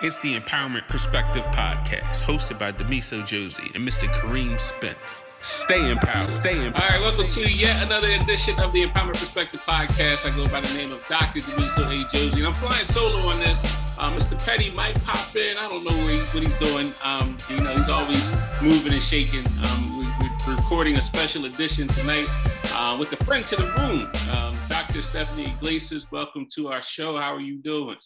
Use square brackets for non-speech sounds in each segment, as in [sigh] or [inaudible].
It's the Empowerment Perspective Podcast, hosted by Demiso Josie and Mr. Kareem Spence. Stay empowered. Stay empowered. All right, welcome to yet another edition of the Empowerment Perspective Podcast. I go by the name of Dr. Demiso A. Josie, and I'm flying solo on this. Uh, Mr. Petty might pop in. I don't know he, what he's doing. Um, you know, he's always moving and shaking. Um, we, are recording a special edition tonight uh, with a friend to the room, um, Dr. Stephanie Iglesias. Welcome to our show. How are you doing?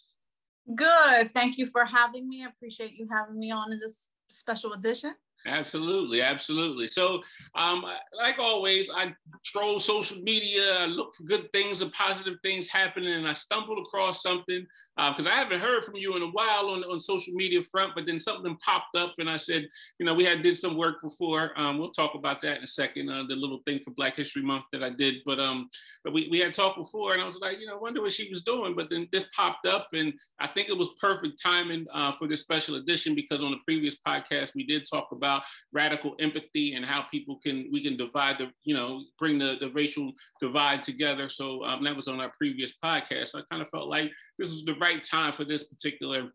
Good. Thank you for having me. I appreciate you having me on in this special edition. Absolutely, absolutely. So, um, like always, I troll social media. I look for good things and positive things happening, and I stumbled across something because uh, I haven't heard from you in a while on on social media front. But then something popped up, and I said, you know, we had did some work before. Um, we'll talk about that in a second. Uh, the little thing for Black History Month that I did, but um, but we we had talked before, and I was like, you know, wonder what she was doing. But then this popped up, and I think it was perfect timing uh, for this special edition because on the previous podcast we did talk about about radical empathy and how people can we can divide the you know bring the, the racial divide together. So um, that was on our previous podcast. So I kind of felt like this was the right time for this particular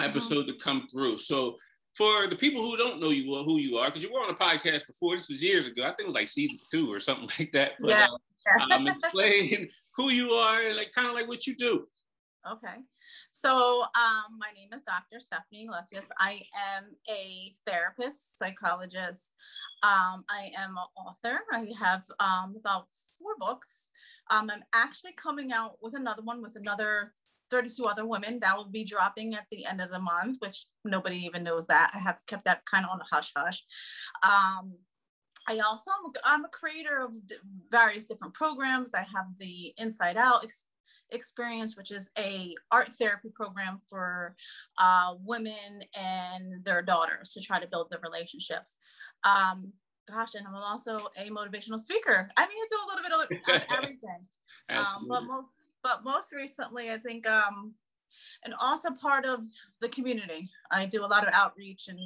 episode mm-hmm. to come through. So for the people who don't know you who you are, because you were on a podcast before, this was years ago. I think it was like season two or something [laughs] like that. But, yeah. Uh, um, explain who you are and like kind of like what you do. Okay. So um, my name is Dr. Stephanie Iglesias. I am a therapist, psychologist. Um, I am an author. I have um, about four books. Um, I'm actually coming out with another one with another 32 other women that will be dropping at the end of the month, which nobody even knows that. I have kept that kind of on a hush hush. Um, I also I'm a creator of various different programs. I have the Inside Out experience which is a art therapy program for uh, women and their daughters to try to build the relationships um, gosh and i'm also a motivational speaker i mean it's a little bit of [laughs] everything um, but, mo- but most recently i think um, and also part of the community. I do a lot of outreach and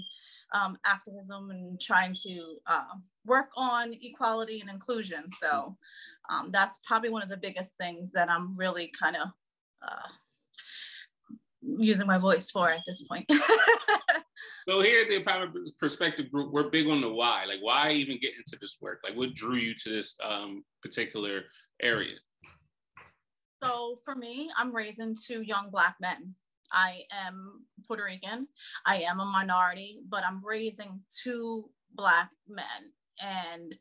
um, activism and trying to uh, work on equality and inclusion. So um, that's probably one of the biggest things that I'm really kind of uh, using my voice for at this point. [laughs] so here at the Empowerment Perspective Group, we're big on the why. Like, why even get into this work? Like, what drew you to this um, particular area? So for me, I'm raising two young Black men. I am Puerto Rican. I am a minority, but I'm raising two Black men. And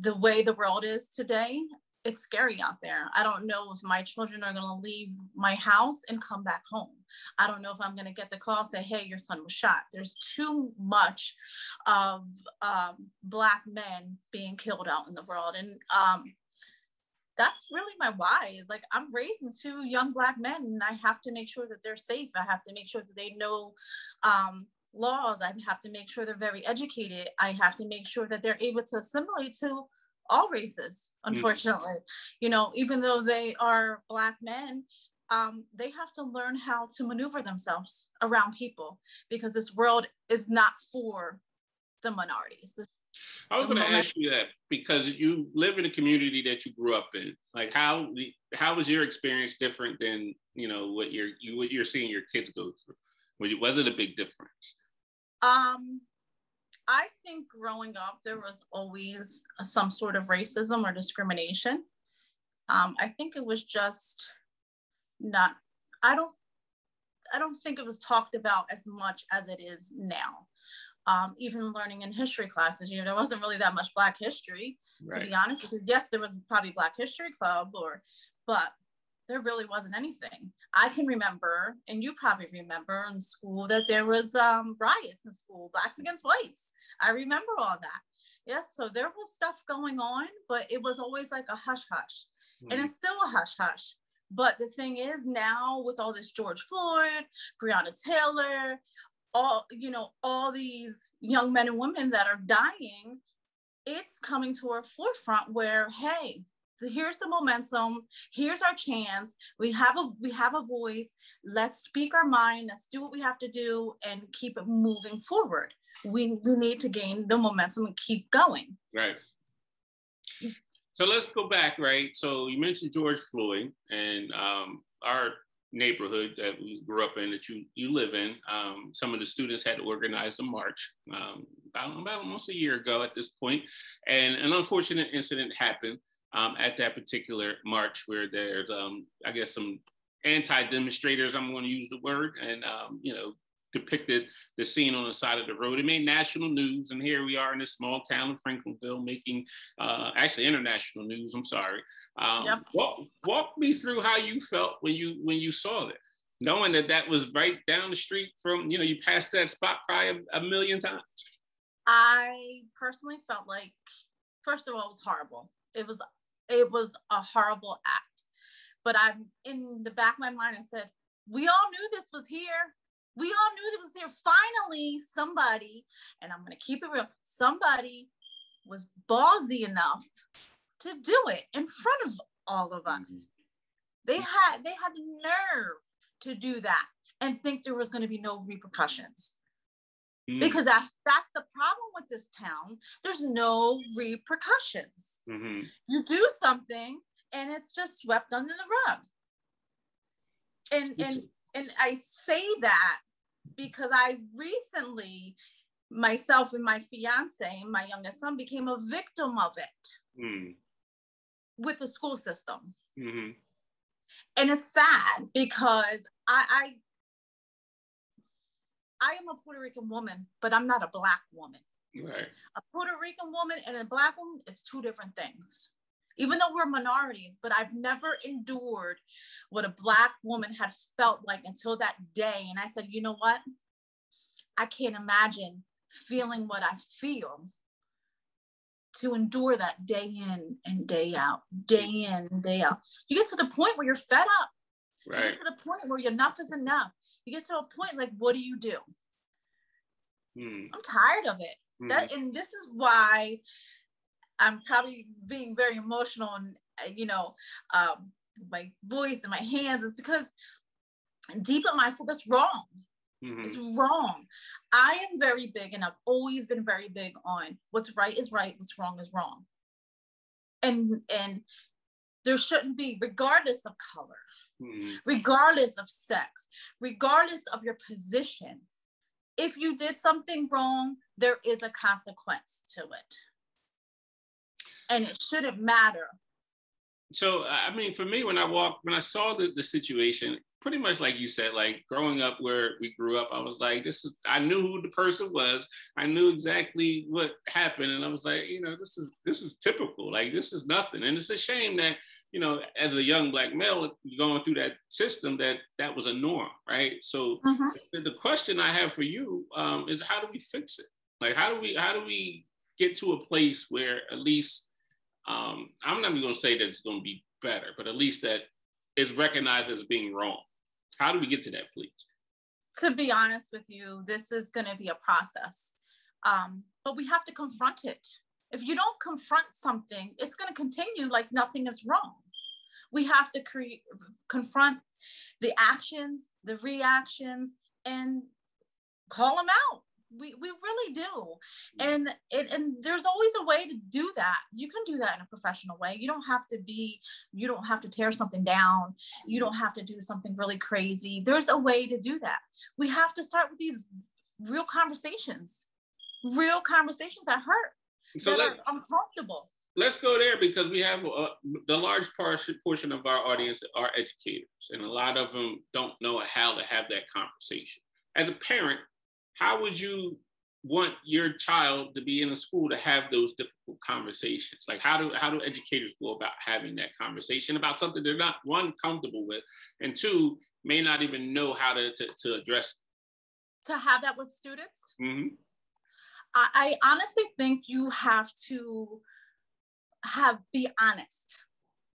the way the world is today, it's scary out there. I don't know if my children are going to leave my house and come back home. I don't know if I'm going to get the call say, "Hey, your son was shot." There's too much of um, black men being killed out in the world, and um, that's really my why is like i'm raising two young black men and i have to make sure that they're safe i have to make sure that they know um, laws i have to make sure they're very educated i have to make sure that they're able to assimilate to all races mm. unfortunately mm. you know even though they are black men um, they have to learn how to maneuver themselves around people because this world is not for the minorities this I was going to ask you that because you live in a community that you grew up in. Like, how how was your experience different than you know what you're you what you're seeing your kids go through? Was it a big difference? Um, I think growing up there was always some sort of racism or discrimination. Um, I think it was just not. I don't. I don't think it was talked about as much as it is now um, even learning in history classes, you know, there wasn't really that much Black history, right. to be honest. Because yes, there was probably Black History Club, or but there really wasn't anything. I can remember, and you probably remember in school that there was um, riots in school, blacks against whites. I remember all that. Yes, so there was stuff going on, but it was always like a hush hush, mm. and it's still a hush hush. But the thing is, now with all this George Floyd, Breonna Taylor, all you know all these young men and women that are dying it's coming to our forefront where hey here's the momentum. Here's our chance. We have a we have a voice. Let's speak our mind. Let's do what we have to do and keep it moving forward. We, we need to gain the momentum and keep going. Right. So let's go back right? So you mentioned george floyd and um, our neighborhood that we grew up in that you you live in. Um, some of the students had organized a march um, about, about almost a year ago at this point, and an unfortunate incident happened um, at that particular march where there's um, I guess some anti-demonstrators. I'm going to use the word, and um, you know depicted the scene on the side of the road. It made national news, and here we are in a small town of Franklinville making uh, actually international news. I'm sorry. Um, yep. walk, walk me through how you felt when you when you saw that, knowing that that was right down the street from you know you passed that spot probably a, a million times. I personally felt like, first of all, it was horrible. It was it was a horrible act. But I'm in the back of my mind. I said, we all knew this was here we all knew this was here. Finally, somebody, and I'm going to keep it real, somebody was ballsy enough to do it in front of all of us. Mm-hmm. They had they had the nerve to do that and think there was going to be no repercussions. Mm-hmm. Because that, that's the problem with this town. There's no repercussions. Mm-hmm. You do something and it's just swept under the rug. And and and I say that because I recently, myself and my fiance, my youngest son, became a victim of it mm. with the school system. Mm-hmm. And it's sad because I, I I am a Puerto Rican woman, but I'm not a black woman. Right. A Puerto Rican woman and a black woman is two different things even though we're minorities, but I've never endured what a Black woman had felt like until that day. And I said, you know what? I can't imagine feeling what I feel to endure that day in and day out, day in and day out. You get to the point where you're fed up. Right. You get to the point where enough is enough. You get to a point like, what do you do? Hmm. I'm tired of it. Hmm. That and this is why I'm probably being very emotional and uh, you know um, my voice and my hands is because deep in my soul that's wrong. Mm-hmm. It's wrong. I am very big, and I've always been very big on what's right is right, what's wrong is wrong, and and there shouldn't be, regardless of color, mm-hmm. regardless of sex, regardless of your position. If you did something wrong, there is a consequence to it and it shouldn't matter. So I mean, for me, when I walked, when I saw the, the situation, pretty much like you said, like growing up where we grew up, I was like, this is I knew who the person was. I knew exactly what happened. And I was like, you know, this is this is typical. Like this is nothing. And it's a shame that, you know, as a young black male going through that system that that was a norm, right? So mm-hmm. the, question I have for you um, is how do we fix it? Like how do we how do we get to a place where at least um, I'm not even going to say that it's going to be better, but at least that is recognized as being wrong. How do we get to that, please? To be honest with you, this is going to be a process, um, but we have to confront it. If you don't confront something, it's going to continue like nothing is wrong. We have to create, confront the actions, the reactions, and call them out we, we really do. And it, and there's always a way to do that. You can do that in a professional way. You don't have to be you don't have to tear something down. You don't have to do something really crazy. There's a way to do that. We have to start with these real conversations real conversations that hurt so that are uncomfortable. let's go there because we have uh, the large portion of our audience are educators and a lot of them don't know how to have that conversation. As a parent how would you want your child to be in a school to have those difficult conversations? Like how do how do educators go about having that conversation about something they're not one comfortable with and two may not even know how to to, to address to have that with students? Mm-hmm. I, I honestly think you have to have be honest.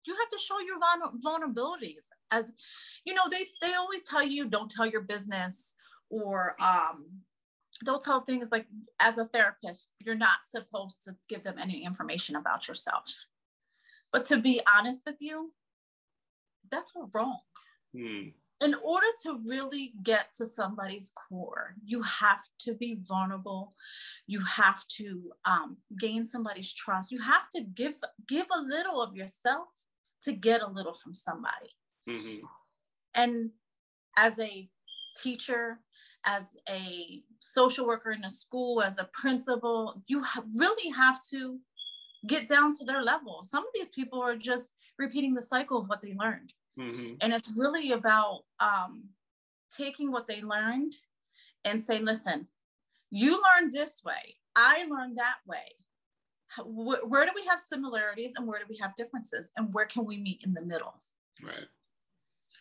You have to show your vulnerabilities as you know they they always tell you don't tell your business or um they'll tell things like as a therapist you're not supposed to give them any information about yourself. But to be honest with you that's wrong. Hmm. in order to really get to somebody's core you have to be vulnerable. You have to um, gain somebody's trust. You have to give give a little of yourself to get a little from somebody. Mm-hmm. and as a teacher, as a social worker in a school, as a principal, you ha- really have to get down to their level. Some of these people are just repeating the cycle of what they learned. Mm-hmm. And it's really about um, taking what they learned and say, listen, you learned this way, I learned that way. Where, where do we have similarities and where do we have differences? And where can we meet in the middle? Right.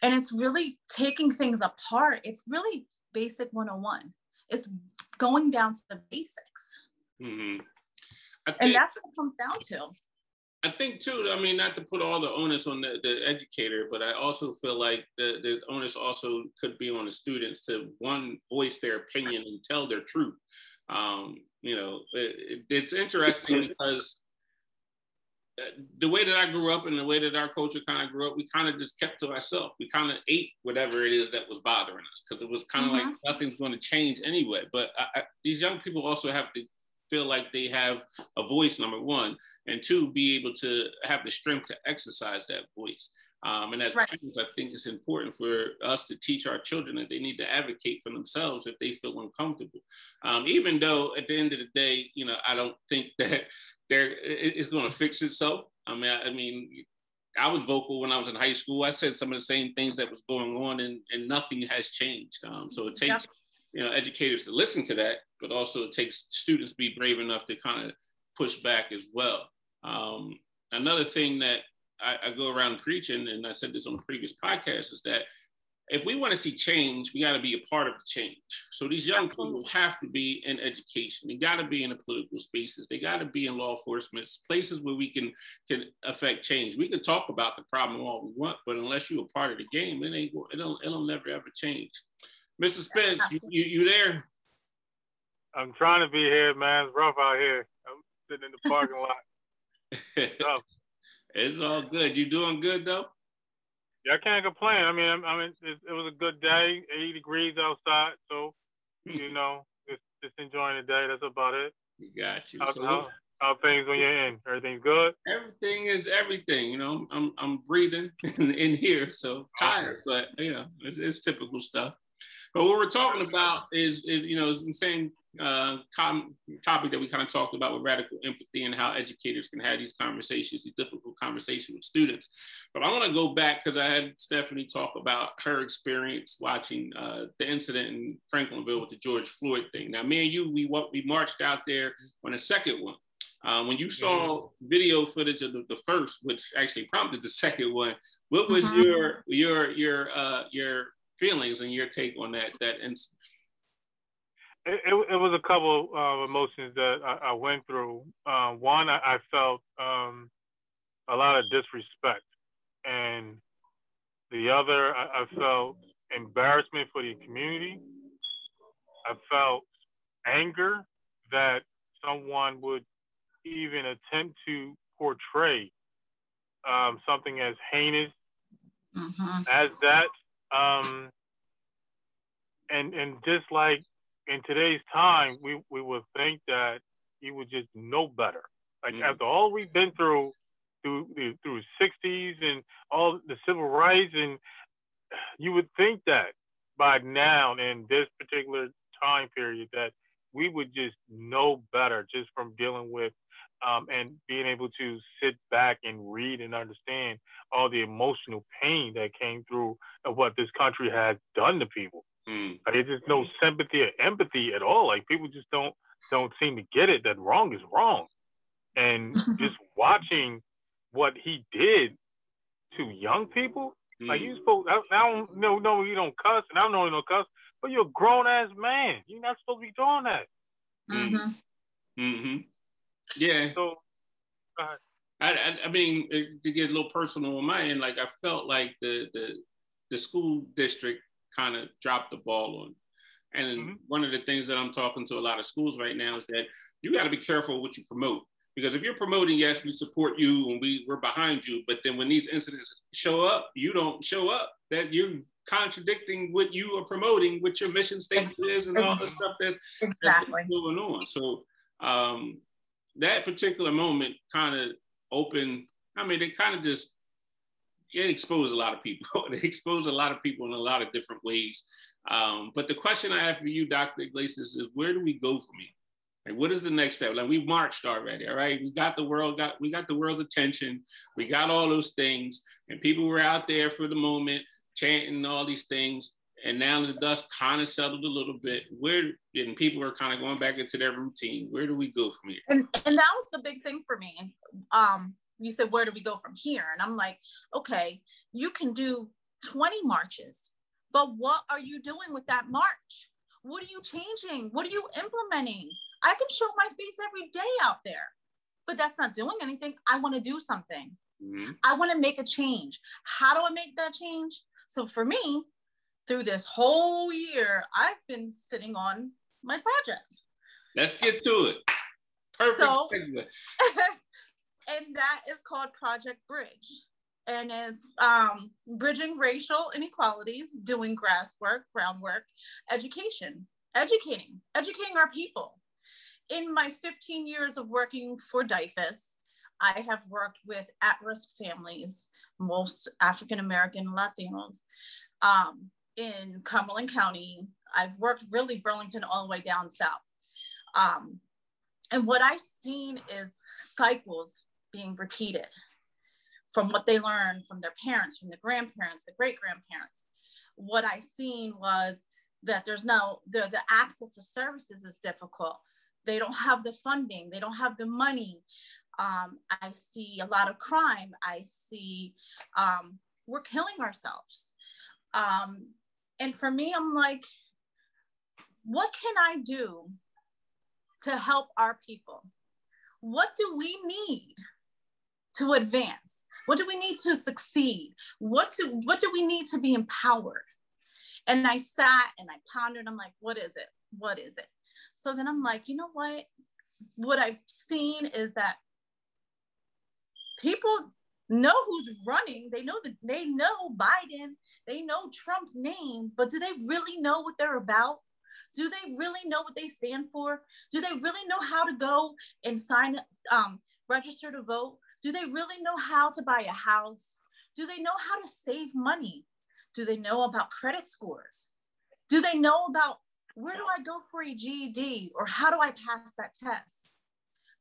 And it's really taking things apart. It's really basic 101. It's going down to the basics. Mm-hmm. Think, and that's what it comes down to. I think too, I mean, not to put all the onus on the, the educator, but I also feel like the, the onus also could be on the students to one, voice their opinion and tell their truth. Um, you know, it, it's interesting because the way that I grew up and the way that our culture kind of grew up, we kind of just kept to ourselves. We kind of ate whatever it is that was bothering us because it was kind of mm-hmm. like nothing's going to change anyway. But I, I, these young people also have to feel like they have a voice, number one, and two, be able to have the strength to exercise that voice. Um, and as right. parents, I think it's important for us to teach our children that they need to advocate for themselves if they feel uncomfortable. Um, even though at the end of the day, you know, I don't think [laughs] that there it's going to fix itself. I mean, I, I, mean, I was vocal when I was in high school. I said some of the same things that was going on, and, and nothing has changed. Um, so it takes you know educators to listen to that, but also it takes students to be brave enough to kind of push back as well. Um, another thing that I, I, go around preaching, and I said this on the previous podcast, is that if we want to see change, we got to be a part of the change. So these young people have to be in education. They got to be in the political spaces. They got to be in law enforcement places where we can can affect change. We can talk about the problem all we want, but unless you're a part of the game, it ain't it'll it'll never ever change. Mr. Spence, you, you, you there? I'm trying to be here, man. It's rough out here. I'm sitting in the parking lot. [laughs] it's all good. You doing good though? Yeah, I can't complain. I mean, I mean, it, it was a good day, 80 degrees outside, so [laughs] you know, just just enjoying the day. That's about it. You got you. How, so, how, how things when you're in? Everything's good. Everything is everything. You know, I'm I'm breathing [laughs] in, in here, so tired, but you know, it's, it's typical stuff. But what we're talking about is, is you know, the same uh, com- topic that we kind of talked about with radical empathy and how educators can have these conversations, these difficult conversations with students. But I want to go back because I had Stephanie talk about her experience watching uh, the incident in Franklinville with the George Floyd thing. Now, me and you, we we marched out there on the second one. Um, when you saw mm-hmm. video footage of the, the, first, which actually prompted the [laughs] second one, what was mm-hmm. your your your uh, your feelings and your take on that that incident? It, it, it was a couple of emotions that I, I went through. Uh, one, I, I felt um, a lot of disrespect, and the other, I, I felt embarrassment for the community. I felt anger that someone would even attempt to portray um, something as heinous mm-hmm. as that. Um, and and just like in today's time, we we would think that he would just know better. Like mm after all we've been through, through through 60s and all the civil rights, and you would think that by now in this particular time period that we would just know better just from dealing with um, and being able to sit back and read and understand all the emotional pain that came through of what this country has done to people. Mm. Like, there's just no sympathy or empathy at all. Like people just don't don't seem to get it that wrong is wrong. And [laughs] just watching what he did to young people, mm. like you supposed I, I don't know no you don't cuss and I don't know you don't cuss, but you're a grown ass man. You're not supposed to be doing that. Mm-hmm. Mm-hmm. Yeah. So, I, I, I mean, to get a little personal on my end, like I felt like the the the school district kind of dropped the ball on. And mm-hmm. one of the things that I'm talking to a lot of schools right now is that you got to be careful what you promote. Because if you're promoting, yes, we support you and we, we're behind you, but then when these incidents show up, you don't show up. That you're contradicting what you are promoting, what your mission statement is, and all the stuff that's, exactly. that's going on. So um, that particular moment kind of opened. I mean, it kind of just it exposed a lot of people. [laughs] it exposed a lot of people in a lot of different ways. Um, but the question I have for you, Dr. Iglesias, is where do we go from here? Like, what is the next step? Like we've marched already, all right. We got the world, got we got the world's attention. We got all those things, and people were out there for the moment chanting all these things. And now the dust kind of settled a little bit. Where and people are kind of going back into their routine. Where do we go from here? And and that was the big thing for me. Um, you said where do we go from here? And I'm like, okay, you can do 20 marches, but what are you doing with that march? What are you changing? What are you implementing? I can show my face every day out there, but that's not doing anything. I want to do something. Mm-hmm. I want to make a change. How do I make that change? So for me, through this whole year, I've been sitting on my project. Let's get to it. Perfect. So, [laughs] and that is called Project Bridge. And it's um, bridging racial inequalities, doing grass work, groundwork, education, educating, educating our people in my 15 years of working for DYFS, I have worked with at-risk families, most African American Latinos um, in Cumberland County. I've worked really Burlington all the way down south. Um, and what I've seen is cycles being repeated from what they learned from their parents, from the grandparents, the great grandparents. What I seen was that there's no, the, the access to services is difficult. They don't have the funding. They don't have the money. Um, i see a lot of crime. I see um, we're killing ourselves. Um, and for me i'm like what can i do to help our people? What do we need to advance what do we need to succeed what do what do we need to be empowered and i sat and i pondered i'm like what is it what is it so then I'm like, you know what? What I've seen is that people know who's running. They know that they know Biden, they know Trump's name, but do they really know what they're about? Do they really know what they stand for? Do they really know how to go and sign, um, register to vote? Do they really know how to buy a house? Do they know how to save money? Do they know about credit scores? Do they know about where do I go for a GED or how do I pass that test?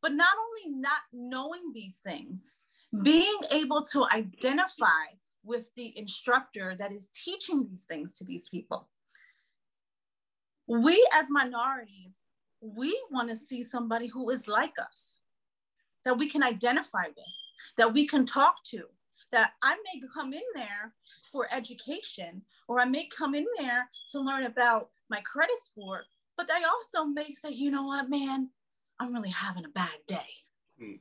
But not only not knowing these things, hmm. being able to identify with the instructor that is teaching these things to these people. We as minorities, we want to see somebody who is like us, that we can identify with, that we can talk to, that I may come in there for education, or I may come in there to learn about my credit score, but they also may say, you know what, man, I'm really having a bad day. Hmm.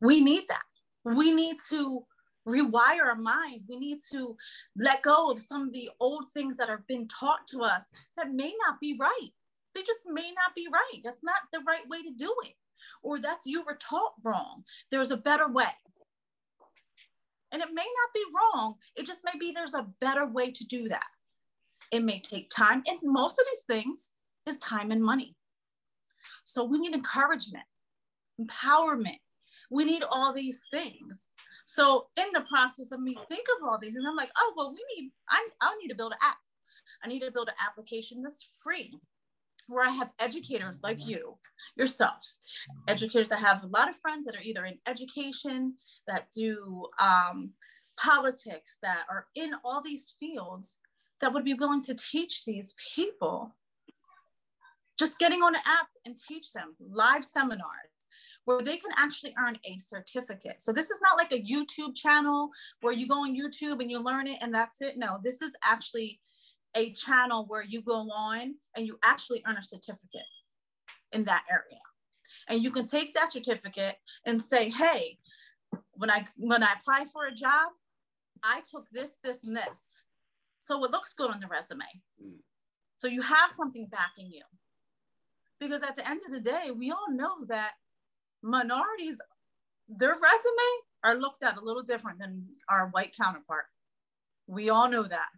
We need that. We need to rewire our minds. We need to let go of some of the old things that have been taught to us that may not be right. They just may not be right. That's not the right way to do it. Or that's you were taught wrong. There's a better way. And it may not be wrong, it just may be there's a better way to do that. It may take time, and most of these things is time and money. So we need encouragement, empowerment. We need all these things. So in the process of me think of all these, and I'm like, oh well, we need I, I need to build an app. I need to build an application that's free where I have educators like you, yourself, educators that have a lot of friends that are either in education, that do um, politics, that are in all these fields, that would be willing to teach these people. Just getting on an app and teach them live seminars where they can actually earn a certificate. So this is not like a YouTube channel where you go on YouTube and you learn it and that's it. No, this is actually a channel where you go on and you actually earn a certificate in that area. And you can take that certificate and say, hey, when I when I apply for a job, I took this, this, and this. So it looks good on the resume. Mm. So you have something backing you. Because at the end of the day, we all know that minorities, their resume are looked at a little different than our white counterpart. We all know that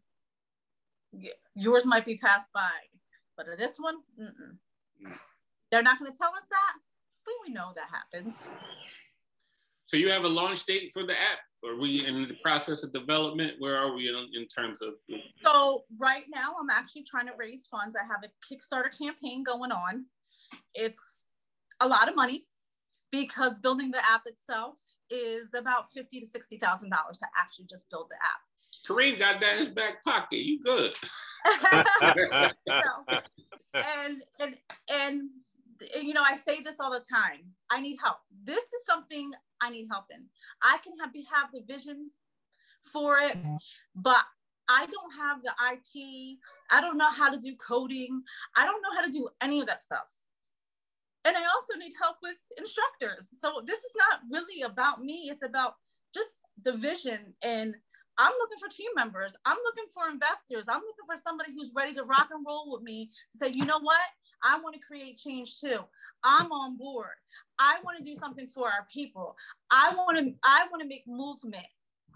yours might be passed by, but this one, mm. they're not going to tell us that. We, we know that happens. So you have a launch date for the app? Are we in the process of development? Where are we in, in terms of? So right now, I'm actually trying to raise funds. I have a Kickstarter campaign going on. It's a lot of money because building the app itself is about fifty to sixty thousand dollars to actually just build the app. Kareem got that in his back pocket. You good? [laughs] [laughs] and and and you know, I say this all the time. I need help. This is something I need help in. I can have have the vision for it, mm-hmm. but I don't have the IT. I don't know how to do coding. I don't know how to do any of that stuff. And I also need help with instructors. So this is not really about me. It's about just the vision and I'm looking for team members. I'm looking for investors. I'm looking for somebody who's ready to rock and roll with me to say, you know what? I want to create change too. I'm on board. I want to do something for our people. I want to I want to make movement.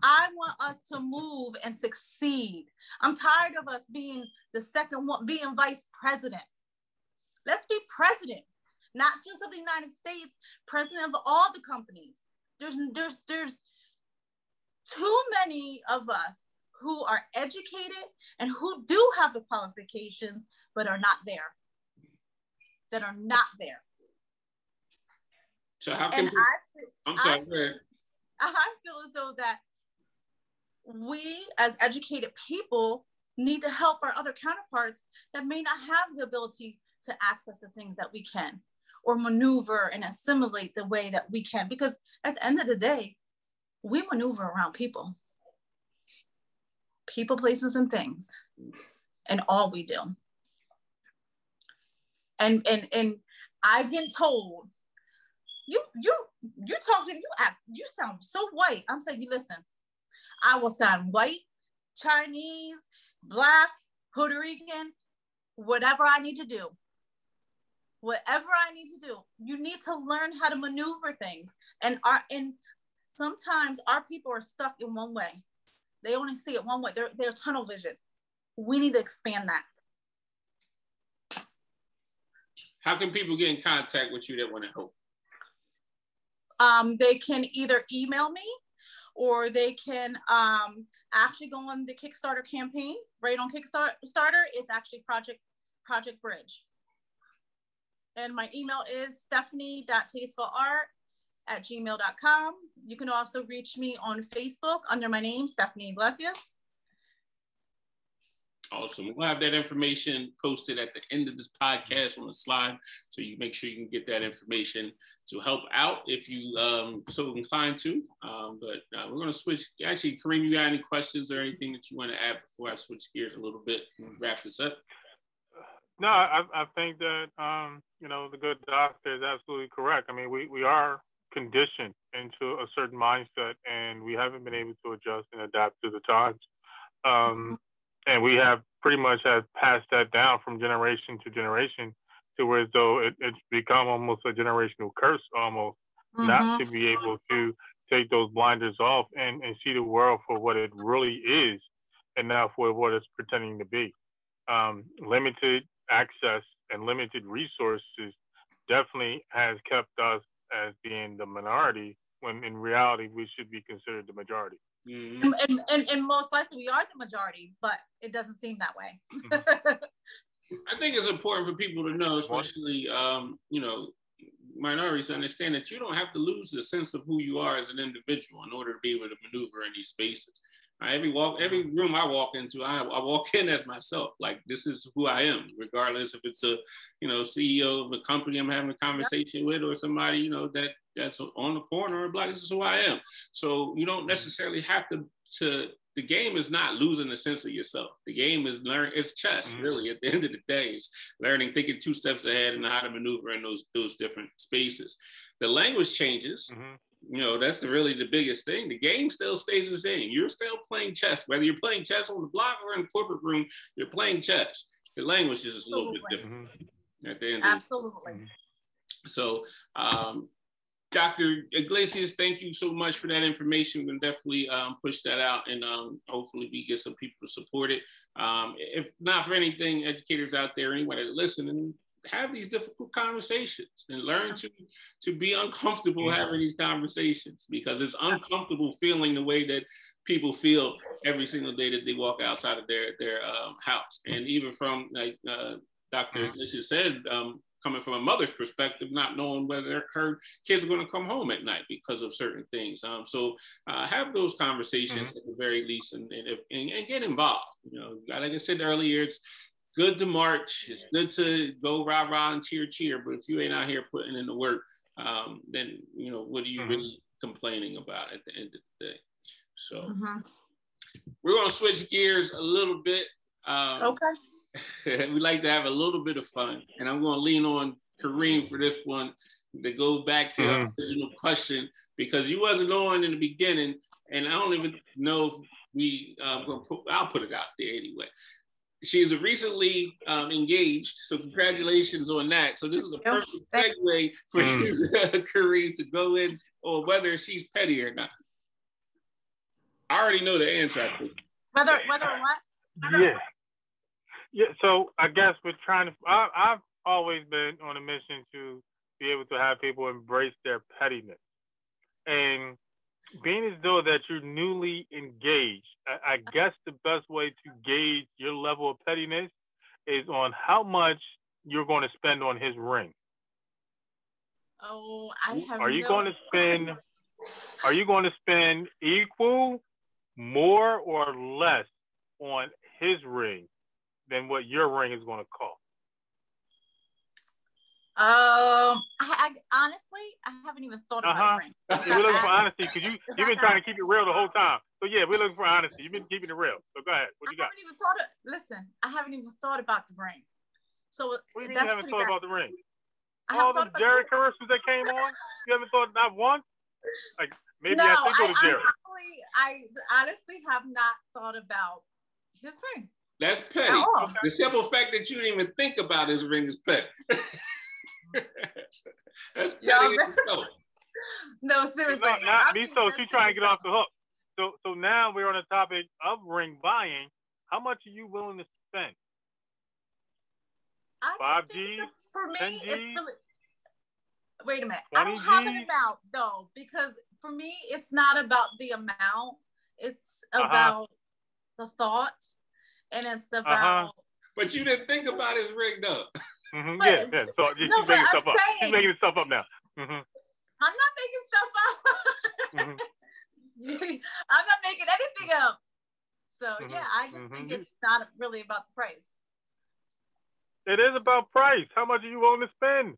I want us to move and succeed. I'm tired of us being the second one, being vice president. Let's be president, not just of the United States, president of all the companies. There's there's there's too many of us who are educated and who do have the qualifications but are not there. That are not there. So how can I, i'm sorry I, I feel as though that we as educated people need to help our other counterparts that may not have the ability to access the things that we can or maneuver and assimilate the way that we can. Because at the end of the day we maneuver around people, people, places, and things, and all we do. And and and I've been told, you you you talking, you act, you sound so white. I'm saying, you listen, I will sound white, Chinese, black, Puerto Rican, whatever I need to do. Whatever I need to do, you need to learn how to maneuver things. And our and sometimes our people are stuck in one way. They only see it one way. They're, they're tunnel vision. We need to expand that. How can people get in contact with you that want to help? Um, they can either email me or they can um, actually go on the Kickstarter campaign. Right on Kickstarter, it's actually Project Project Bridge. And my email is stephanie.tastefulart at gmail.com. You can also reach me on Facebook under my name, Stephanie Iglesias. Awesome. We'll have that information posted at the end of this podcast on the slide. So you make sure you can get that information to help out if you um, so inclined to. Um, but uh, we're going to switch. Actually, Kareem, you got any questions or anything that you want to add before I switch gears a little bit and wrap this up? No, I, I think that, um, you know, the good doctor is absolutely correct. I mean, we, we are conditioned into a certain mindset and we haven't been able to adjust and adapt to the times. Um, and we have pretty much have passed that down from generation to generation to where though it, it's become almost a generational curse almost mm-hmm. not to be able to take those blinders off and, and see the world for what it really is and not for what it's pretending to be. Um, limited access and limited resources definitely has kept us as being the minority when in reality we should be considered the majority. Mm-hmm. And, and, and most likely we are the majority, but it doesn't seem that way. Mm-hmm. [laughs] I think it's important for people to know, especially um, you know, minorities understand that you don't have to lose the sense of who you are as an individual in order to be able to maneuver in these spaces. Every walk, every room I walk into, I, I walk [laughs] in as myself. Like this is who I am, regardless if it's a, you know, CEO of a company I'm having a conversation with, or somebody, you know, that that's on the corner or black. This is who I am. So you don't necessarily have to to. The game is not losing the sense of yourself. The game is learn. It's chess, mm-hmm. really. At the [laughs] end of the day, it's learning, thinking two steps ahead, and how to maneuver in those those different spaces. The language changes. Mm-hmm you know, that's the really the biggest thing. The game still stays the same. You're still playing chess, whether you're playing chess on the block or in the corporate room. You're playing chess. The language is just a little bit different mm-hmm. at the end. Absolutely. So, um, Dr. Iglesias, thank you so much for that information. We're gonna definitely um, push that out, and um, hopefully we get some people to support it. Um, if not for anything, educators out there, anybody listening, have these difficult conversations and learn to to be uncomfortable having these conversations because it's uncomfortable feeling the way that people feel every single day that they walk outside of their their um, house and even from like uh, Dr. Mm-hmm. Alicia said um, coming from a mother's perspective, not knowing whether her kids are going to come home at night because of certain things. Um, so uh, have those conversations mm-hmm. at the very least, and and, if, and and, get involved. You know, like I said earlier, it's good to march. It's good to go rah rah and cheer cheer. But if you ain't out here putting in the work, um, then you know what are you mm-hmm. really complaining about at the end of the day? So mm-hmm. we're gonna switch gears a little bit. Um, okay. [laughs] we like to have a little bit of fun, and I'm going to lean on Kareem for this one to go back to mm-hmm. the original question because you wasn't on in the beginning, and I don't even know if we. Uh, put, I'll put it out there anyway. She is recently um, engaged, so congratulations on that. So this is a perfect segue for mm. you, [laughs] Kareem, to go in or whether she's petty or not. I already know the answer. I think. Whether whether what? Yeah. Yeah, so I guess we're trying to. I, I've always been on a mission to be able to have people embrace their pettiness, and being as though that you're newly engaged, I, I guess the best way to gauge your level of pettiness is on how much you're going to spend on his ring. Oh, I have. Are you no going to spend? Are you going to spend equal, more, or less on his ring than what your ring is going to cost? Um, I, I, honestly, I haven't even thought about uh-huh. ring. Yeah, we're looking for honesty because you you've been trying to keep it real the whole time. So yeah, we're looking for honesty. You've been keeping it real. So go ahead. What you I got? haven't even thought of. Listen, I haven't even thought about the ring. So what do you mean you haven't thought bad. about the ring? I All the Jared commercials that came on, you haven't thought not once. Like maybe no, I think of Jared. Honestly, I honestly have not thought about his ring. That's petty. The simple fact that you didn't even think about his ring is petty. [laughs] [laughs] That's petty. No, [laughs] no seriously. No, not me. So she's trying to get off the hook. So, so now we're on the topic of ring buying. How much are you willing to spend? Five G. For me, 10 it's really. Wait a minute. I don't have an amount though, because for me, it's not about the amount. It's uh-huh. about uh-huh. the thought and it's uh-huh. about. Uh-huh. But you didn't think about his rigged though. [laughs] Mm-hmm. But, yeah, yeah. So she's no, making stuff saying, up. She's making stuff up now. Mm-hmm. I'm not making stuff up. mm-hmm. [laughs] I'm not making anything up. So mm-hmm. yeah, I just think mm-hmm. it's not really about the price. It is about price. How much are you willing to spend?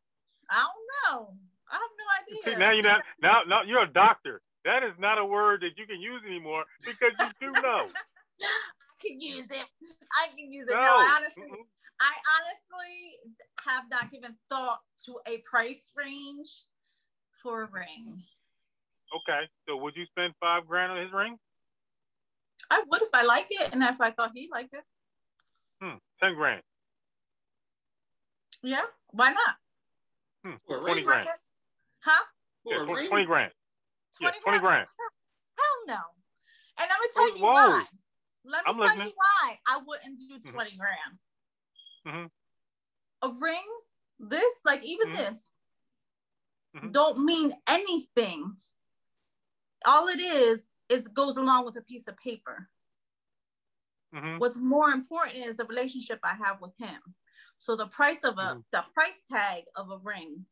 I don't know. I have no idea. See, now you're not now now you're a doctor. That is not a word that you can use anymore because you do know. [laughs] I can use it. I can use it. No, no honestly. I honestly have not given thought to a price range for a ring. Okay, so would you spend five grand on his ring? I would if I like it, and if I thought he liked it. Hmm, ten grand. Yeah, why not? Hmm, twenty grand. Huh? Yeah, 20, 20 grand. 20 yeah, 20 grand. Hell no. And let me tell oh, you whoa. why. Let me I'm tell listening. you why I wouldn't do mm-hmm. 20 grand. Mm-hmm. A ring, this, like even mm-hmm. this, mm-hmm. don't mean anything. All it is, is goes along with a piece of paper. Mm-hmm. What's more important is the relationship I have with him. So the price of a mm-hmm. the price tag of a ring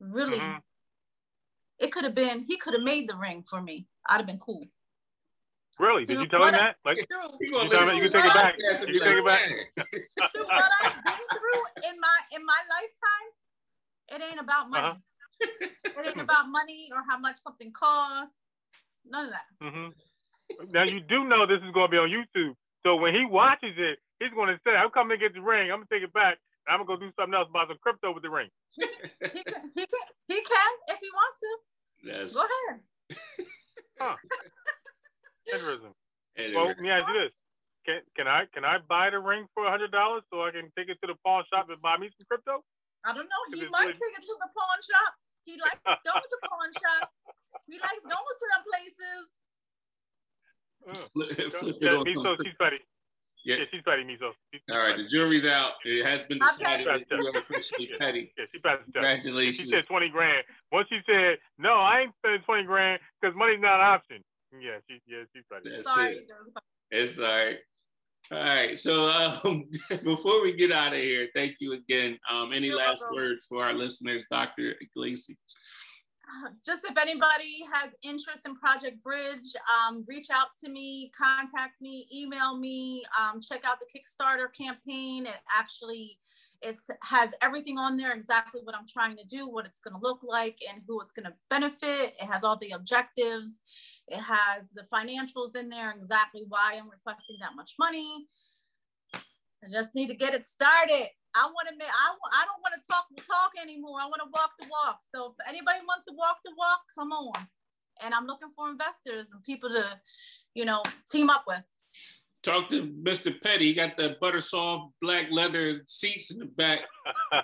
really it could have been he could have made the ring for me. I'd have been cool. Really? Did you tell him that? Like, you, you, you can take it back. You can take it back. [laughs] what I've been through in my in my lifetime, it ain't about money. Uh-huh. it ain't about money or how much something costs. None of that. Mm-hmm. Now you do know this is going to be on YouTube. So when he watches it, he's going to say, "I'm coming to get the ring. I'm going to take it back. I'm going to go do something else about some crypto with the ring." he, he, can, he, can, he can if he wants to. Yes. Go ahead. Huh. Interesting. Well, let me ask you this: Can can I can I buy the ring for a hundred dollars so I can take it to the pawn shop and buy me some crypto? I don't know. He might really... take it to the pawn shop. He likes [laughs] going to pawn shops. He likes going to them places. Mm. Flip, flip yeah, so she's petty. Yeah. yeah, she's petty me. So she's all right, the jury's out. It has been decided that you are officially petty. Yeah, she passed the Congratulations. She said twenty grand. Once she said, "No, I ain't spending twenty grand because money's not an option." Yeah, she, yeah, she's petty. That's Sorry. It. It's all right. All right. So um, [laughs] before we get out of here, thank you again. Um, any You're last welcome. words for our listeners, Dr. Iglesias? just if anybody has interest in Project Bridge, um, reach out to me, contact me, email me, um, check out the Kickstarter campaign. It actually it has everything on there, exactly what I'm trying to do, what it's going to look like, and who it's going to benefit. It has all the objectives. It has the financials in there, exactly why I'm requesting that much money. I just need to get it started. I want to make, I, I don't want to talk the talk anymore. I want to walk the walk. So if anybody wants to walk the walk, come on. And I'm looking for investors and people to, you know, team up with. Talk to Mr. Petty. He got the butter soft black leather seats in the back. [laughs]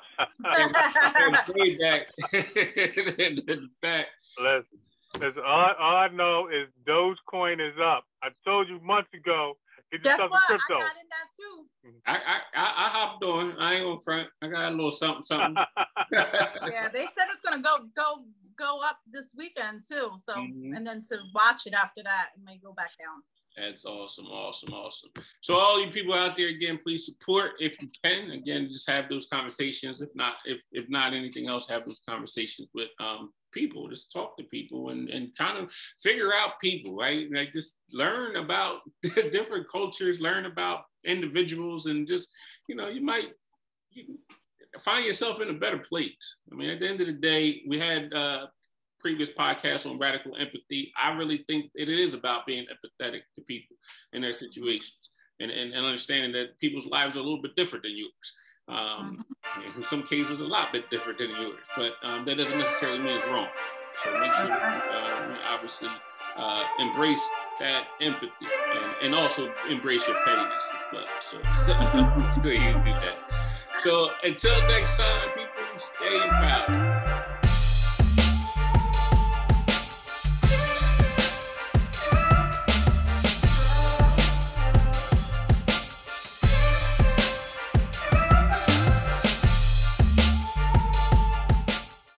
way back. [laughs] in the back. Listen, listen all, all I know is Dogecoin is up. I told you months ago Get Guess what? I got in that too. I, I, I, I hopped on. I ain't on front. I got a little something, something. [laughs] yeah, they said it's gonna go go go up this weekend too. So mm-hmm. and then to watch it after that, it may go back down. That's awesome, awesome, awesome. So all you people out there, again, please support if you can. Again, just have those conversations. If not, if if not anything else, have those conversations with um people. Just talk to people and and kind of figure out people, right? Like just learn about [laughs] different cultures, learn about individuals, and just you know, you might you find yourself in a better place. I mean, at the end of the day, we had uh, previous podcast on radical empathy, I really think it is about being empathetic to people in their situations and, and, and understanding that people's lives are a little bit different than yours. Um, mm-hmm. in some cases, a lot bit different than yours, but um, that doesn't necessarily mean it's wrong. So make sure uh, obviously uh, embrace that empathy and, and also embrace your pettiness as well. So [laughs] you do that. So until next time, people stay proud.